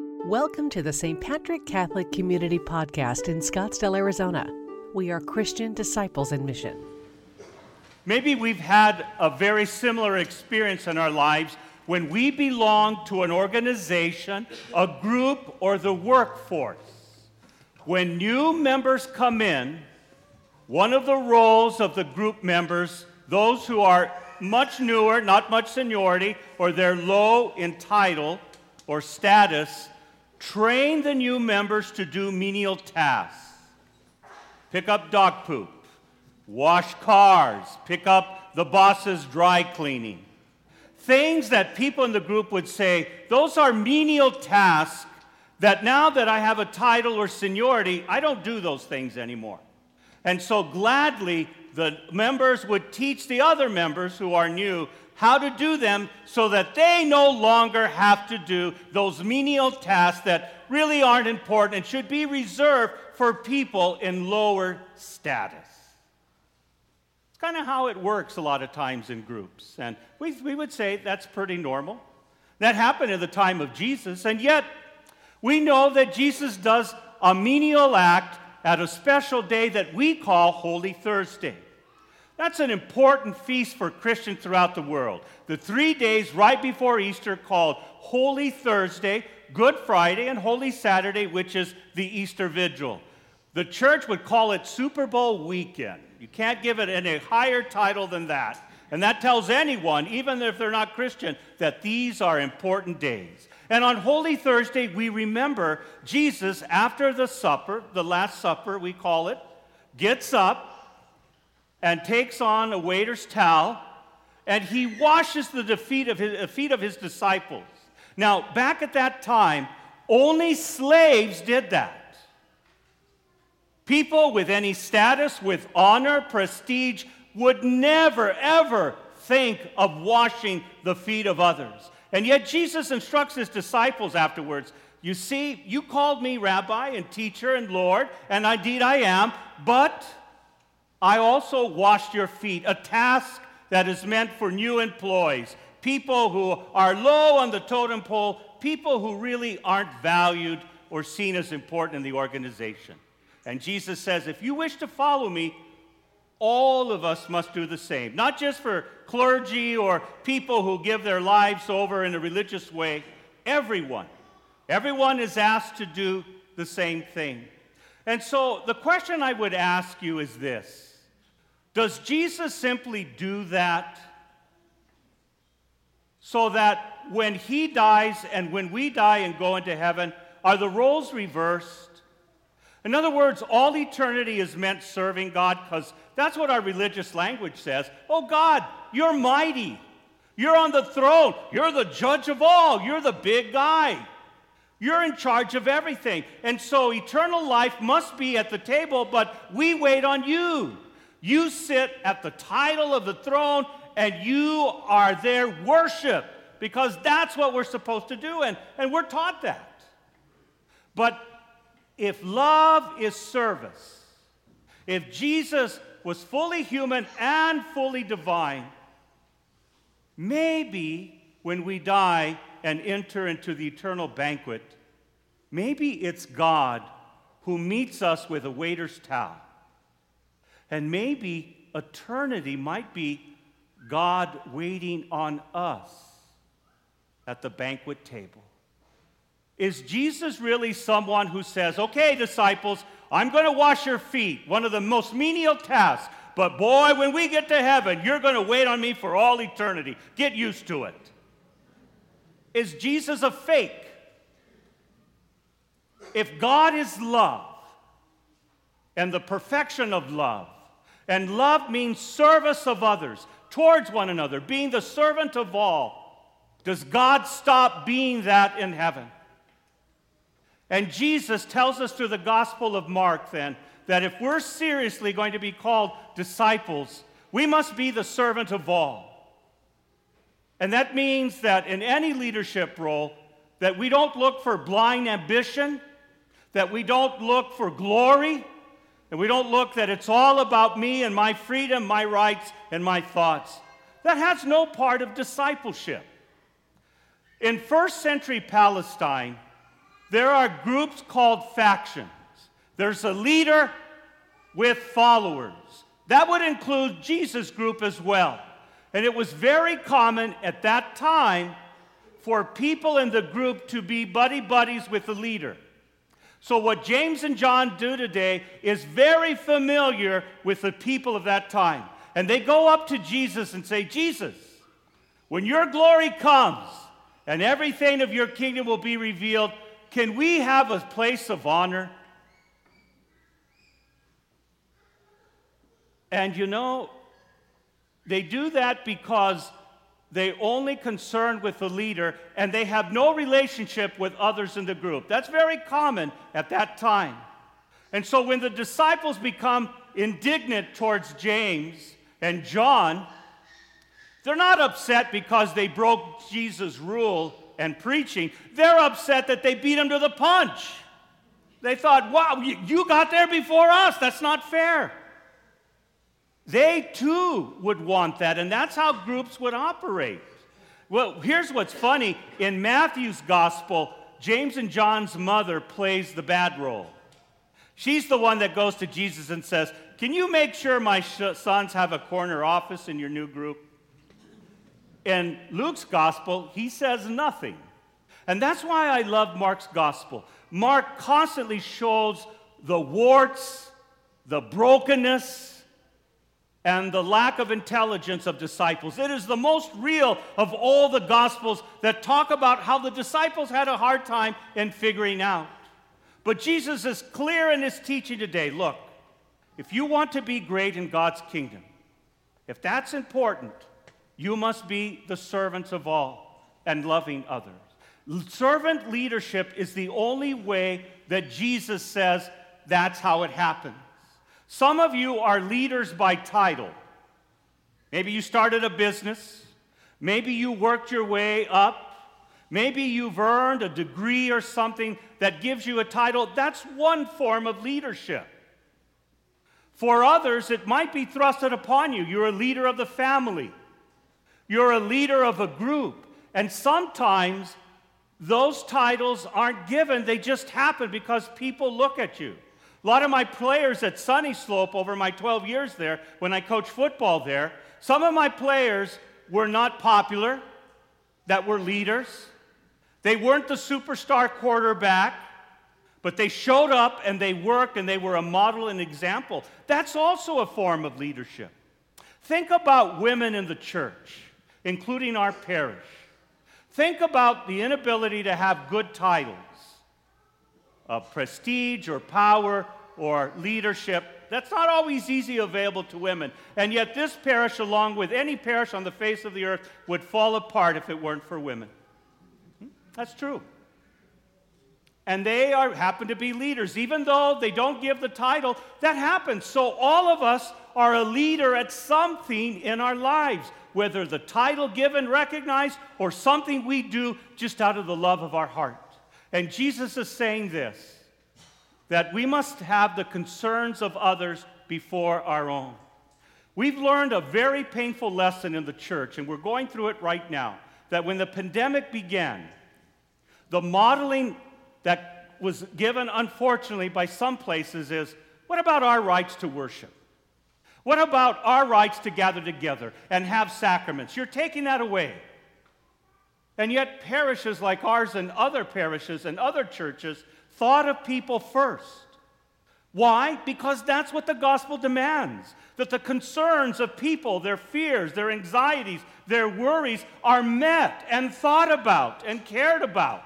Welcome to the St. Patrick Catholic Community Podcast in Scottsdale, Arizona. We are Christian disciples in mission. Maybe we've had a very similar experience in our lives when we belong to an organization, a group, or the workforce. When new members come in, one of the roles of the group members, those who are much newer, not much seniority, or they're low in title or status, train the new members to do menial tasks. Pick up dog poop, wash cars, pick up the boss's dry cleaning. Things that people in the group would say, those are menial tasks that now that I have a title or seniority, I don't do those things anymore. And so gladly, the members would teach the other members who are new how to do them so that they no longer have to do those menial tasks that really aren't important and should be reserved for people in lower status. It's kind of how it works a lot of times in groups. And we, we would say that's pretty normal. That happened in the time of Jesus, and yet we know that Jesus does a menial act at a special day that we call Holy Thursday. That's an important feast for Christians throughout the world. The three days right before Easter, called Holy Thursday, Good Friday, and Holy Saturday, which is the Easter Vigil. The church would call it Super Bowl weekend. You can't give it any higher title than that. And that tells anyone, even if they're not Christian, that these are important days. And on Holy Thursday, we remember Jesus after the supper, the Last Supper, we call it, gets up and takes on a waiter's towel and he washes the feet of his, feet of his disciples. Now, back at that time, only slaves did that. People with any status, with honor, prestige, would never, ever think of washing the feet of others. And yet, Jesus instructs his disciples afterwards You see, you called me rabbi and teacher and Lord, and indeed I am, but I also washed your feet, a task that is meant for new employees, people who are low on the totem pole, people who really aren't valued or seen as important in the organization. And Jesus says, if you wish to follow me, all of us must do the same. Not just for clergy or people who give their lives over in a religious way, everyone. Everyone is asked to do the same thing. And so the question I would ask you is this does Jesus simply do that so that when he dies and when we die and go into heaven, are the roles reversed? In other words, all eternity is meant serving God because that's what our religious language says. Oh, God, you're mighty. You're on the throne. You're the judge of all. You're the big guy. You're in charge of everything. And so eternal life must be at the table, but we wait on you. You sit at the title of the throne and you are there worship because that's what we're supposed to do, and, and we're taught that. But if love is service, if Jesus was fully human and fully divine, maybe when we die and enter into the eternal banquet, maybe it's God who meets us with a waiter's towel and maybe eternity might be God waiting on us at the banquet table. Is Jesus really someone who says, okay, disciples, I'm going to wash your feet, one of the most menial tasks, but boy, when we get to heaven, you're going to wait on me for all eternity. Get used to it. Is Jesus a fake? If God is love and the perfection of love, and love means service of others towards one another, being the servant of all. Does God stop being that in heaven? And Jesus tells us through the Gospel of Mark then that if we're seriously going to be called disciples, we must be the servant of all. And that means that in any leadership role, that we don't look for blind ambition, that we don't look for glory, and we don't look that it's all about me and my freedom, my rights, and my thoughts. That has no part of discipleship. In first century Palestine, there are groups called factions. There's a leader with followers. That would include Jesus' group as well. And it was very common at that time for people in the group to be buddy buddies with the leader. So, what James and John do today is very familiar with the people of that time. And they go up to Jesus and say, Jesus, when your glory comes and everything of your kingdom will be revealed, can we have a place of honor? And you know, they do that because they only concerned with the leader and they have no relationship with others in the group. That's very common at that time. And so when the disciples become indignant towards James and John, they're not upset because they broke Jesus' rule and preaching. They're upset that they beat him to the punch. They thought, wow, you got there before us. That's not fair. They too would want that, and that's how groups would operate. Well, here's what's funny in Matthew's gospel, James and John's mother plays the bad role. She's the one that goes to Jesus and says, Can you make sure my sons have a corner office in your new group? In Luke's gospel, he says nothing. And that's why I love Mark's gospel. Mark constantly shows the warts, the brokenness, and the lack of intelligence of disciples. It is the most real of all the gospels that talk about how the disciples had a hard time in figuring out. But Jesus is clear in his teaching today. Look, if you want to be great in God's kingdom, if that's important, you must be the servants of all and loving others. Servant leadership is the only way that Jesus says that's how it happens. Some of you are leaders by title. Maybe you started a business. Maybe you worked your way up. Maybe you've earned a degree or something that gives you a title. That's one form of leadership. For others, it might be thrusted upon you. You're a leader of the family, you're a leader of a group. And sometimes those titles aren't given, they just happen because people look at you. A lot of my players at Sunnyslope over my 12 years there, when I coached football there, some of my players were not popular, that were leaders. They weren't the superstar quarterback, but they showed up and they worked and they were a model and example. That's also a form of leadership. Think about women in the church, including our parish. Think about the inability to have good titles of prestige or power or leadership. That's not always easy available to women. And yet, this parish, along with any parish on the face of the earth, would fall apart if it weren't for women. Hmm? That's true. And they are, happen to be leaders. Even though they don't give the title, that happens. So, all of us are a leader at something in our lives, whether the title given, recognized, or something we do just out of the love of our heart. And Jesus is saying this that we must have the concerns of others before our own. We've learned a very painful lesson in the church, and we're going through it right now. That when the pandemic began, the modeling that was given, unfortunately, by some places is what about our rights to worship? What about our rights to gather together and have sacraments? You're taking that away. And yet, parishes like ours and other parishes and other churches thought of people first. Why? Because that's what the gospel demands that the concerns of people, their fears, their anxieties, their worries are met and thought about and cared about.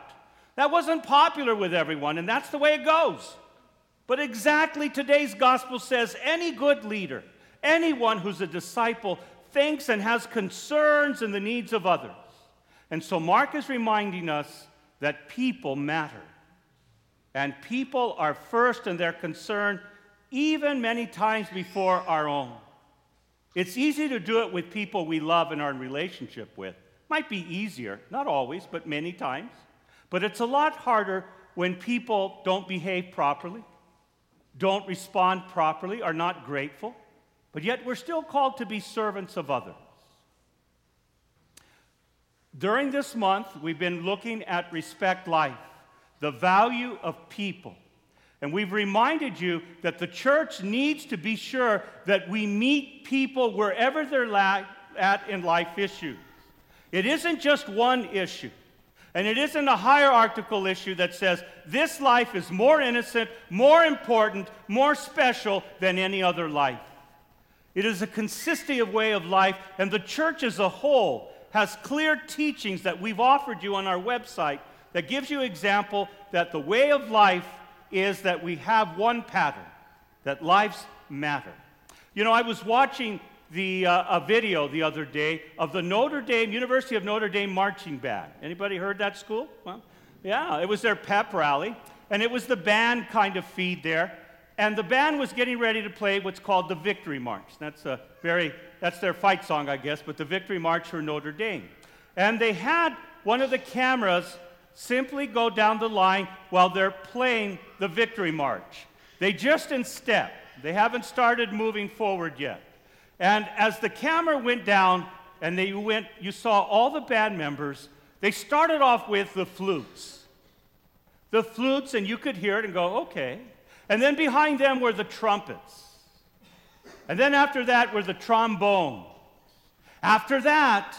That wasn't popular with everyone, and that's the way it goes. But exactly today's gospel says any good leader, anyone who's a disciple, thinks and has concerns in the needs of others. And so Mark is reminding us that people matter. And people are first in their concern, even many times before our own. It's easy to do it with people we love and are in relationship with. Might be easier, not always, but many times. But it's a lot harder when people don't behave properly, don't respond properly, are not grateful. But yet we're still called to be servants of others. During this month, we've been looking at Respect Life, the value of people. And we've reminded you that the church needs to be sure that we meet people wherever they're la- at in life issues. It isn't just one issue. And it isn't a hierarchical issue that says this life is more innocent, more important, more special than any other life. It is a consistent way of life, and the church as a whole has clear teachings that we've offered you on our website that gives you example that the way of life is that we have one pattern, that lives matter. You know, I was watching the, uh, a video the other day of the Notre Dame, University of Notre Dame marching band. Anybody heard that school? Well, yeah, it was their pep rally, and it was the band kind of feed there. And the band was getting ready to play what's called the Victory March. That's a very, that's their fight song, I guess, but the Victory March for Notre Dame. And they had one of the cameras simply go down the line while they're playing the Victory March. They just in step. They haven't started moving forward yet. And as the camera went down and they went, you saw all the band members, they started off with the flutes. The flutes, and you could hear it and go, okay. And then behind them were the trumpets. And then after that were the trombones. After that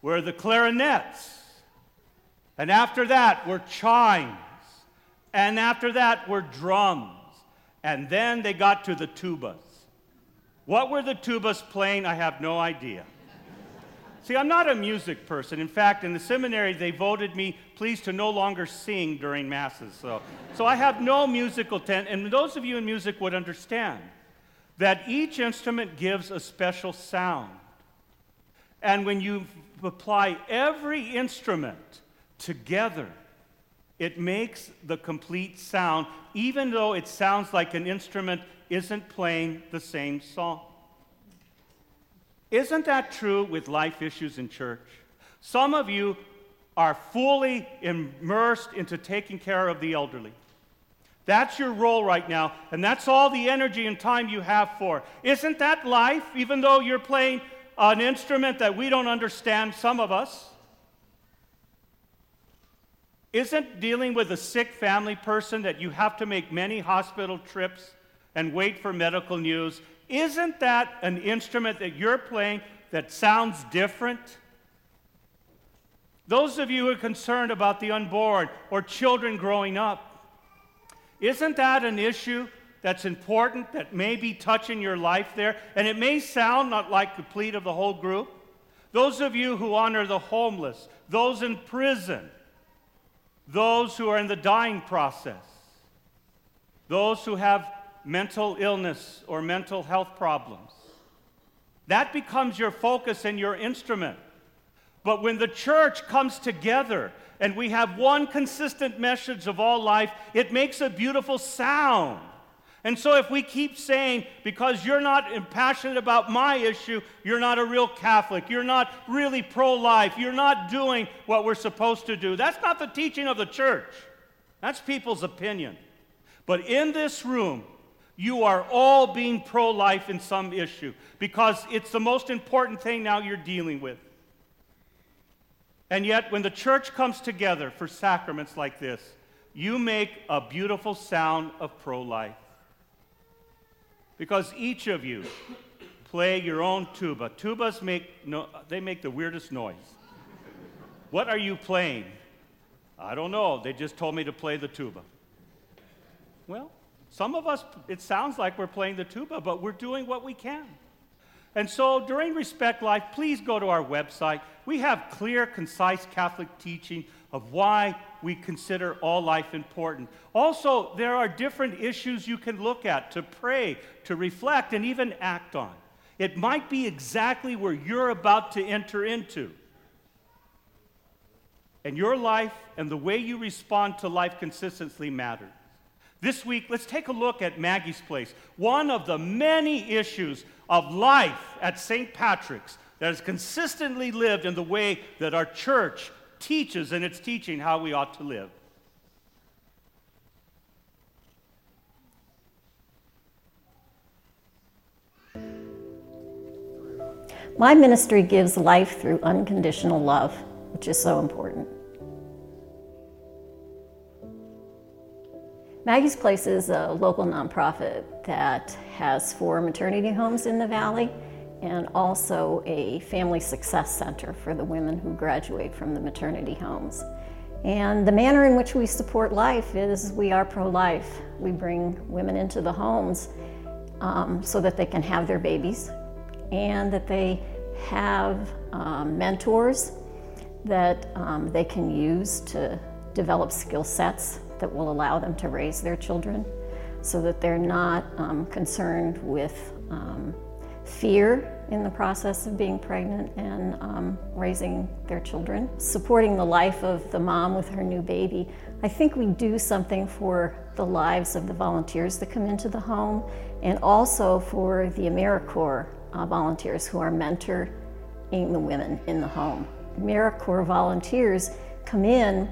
were the clarinets. And after that were chimes. And after that were drums. And then they got to the tubas. What were the tubas playing? I have no idea. See, I'm not a music person. In fact, in the seminary, they voted me pleased to no longer sing during masses. So, so I have no musical talent. And those of you in music would understand that each instrument gives a special sound. And when you apply every instrument together, it makes the complete sound, even though it sounds like an instrument isn't playing the same song. Isn't that true with life issues in church? Some of you are fully immersed into taking care of the elderly. That's your role right now, and that's all the energy and time you have for. Isn't that life, even though you're playing an instrument that we don't understand, some of us? Isn't dealing with a sick family person that you have to make many hospital trips and wait for medical news. Isn't that an instrument that you're playing that sounds different? Those of you who are concerned about the unborn or children growing up, isn't that an issue that's important that may be touching your life there? And it may sound not like the plea of the whole group. Those of you who honor the homeless, those in prison, those who are in the dying process, those who have mental illness or mental health problems. That becomes your focus and your instrument. But when the church comes together and we have one consistent message of all life, it makes a beautiful sound. And so, if we keep saying, because you're not passionate about my issue, you're not a real Catholic, you're not really pro life, you're not doing what we're supposed to do, that's not the teaching of the church. That's people's opinion. But in this room, you are all being pro life in some issue because it's the most important thing now you're dealing with. And yet, when the church comes together for sacraments like this, you make a beautiful sound of pro life. Because each of you play your own tuba. Tubas make, no, they make the weirdest noise. what are you playing? I don't know. They just told me to play the tuba. Well, some of us, it sounds like we're playing the tuba, but we're doing what we can. And so during Respect Life, please go to our website. We have clear, concise Catholic teaching of why we consider all life important. Also, there are different issues you can look at to pray, to reflect, and even act on. It might be exactly where you're about to enter into. And your life and the way you respond to life consistently matters. This week, let's take a look at Maggie's Place, one of the many issues of life at St. Patrick's that is consistently lived in the way that our church teaches in its teaching how we ought to live. My ministry gives life through unconditional love, which is so important. Maggie's Place is a local nonprofit that has four maternity homes in the valley and also a family success center for the women who graduate from the maternity homes. And the manner in which we support life is we are pro life. We bring women into the homes um, so that they can have their babies and that they have um, mentors that um, they can use to develop skill sets that will allow them to raise their children so that they're not um, concerned with um, fear in the process of being pregnant and um, raising their children. Supporting the life of the mom with her new baby, I think we do something for the lives of the volunteers that come into the home and also for the AmeriCorps uh, volunteers who are mentoring the women in the home. AmeriCorps volunteers come in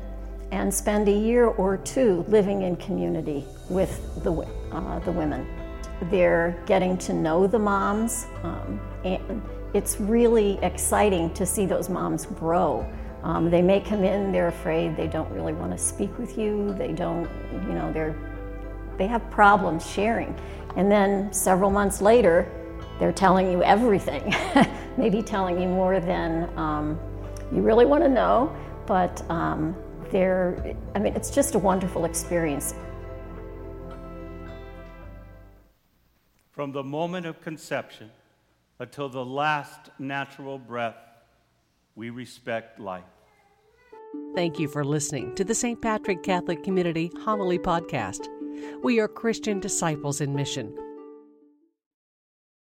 and spend a year or two living in community with the, uh, the women. They're getting to know the moms, um, and it's really exciting to see those moms grow. Um, they may come in, they're afraid, they don't really want to speak with you, they don't, you know, they're, they have problems sharing. And then several months later, they're telling you everything, maybe telling you more than um, you really want to know, but um, they're, I mean, it's just a wonderful experience. From the moment of conception until the last natural breath, we respect life. Thank you for listening to the St. Patrick Catholic Community Homily Podcast. We are Christian disciples in mission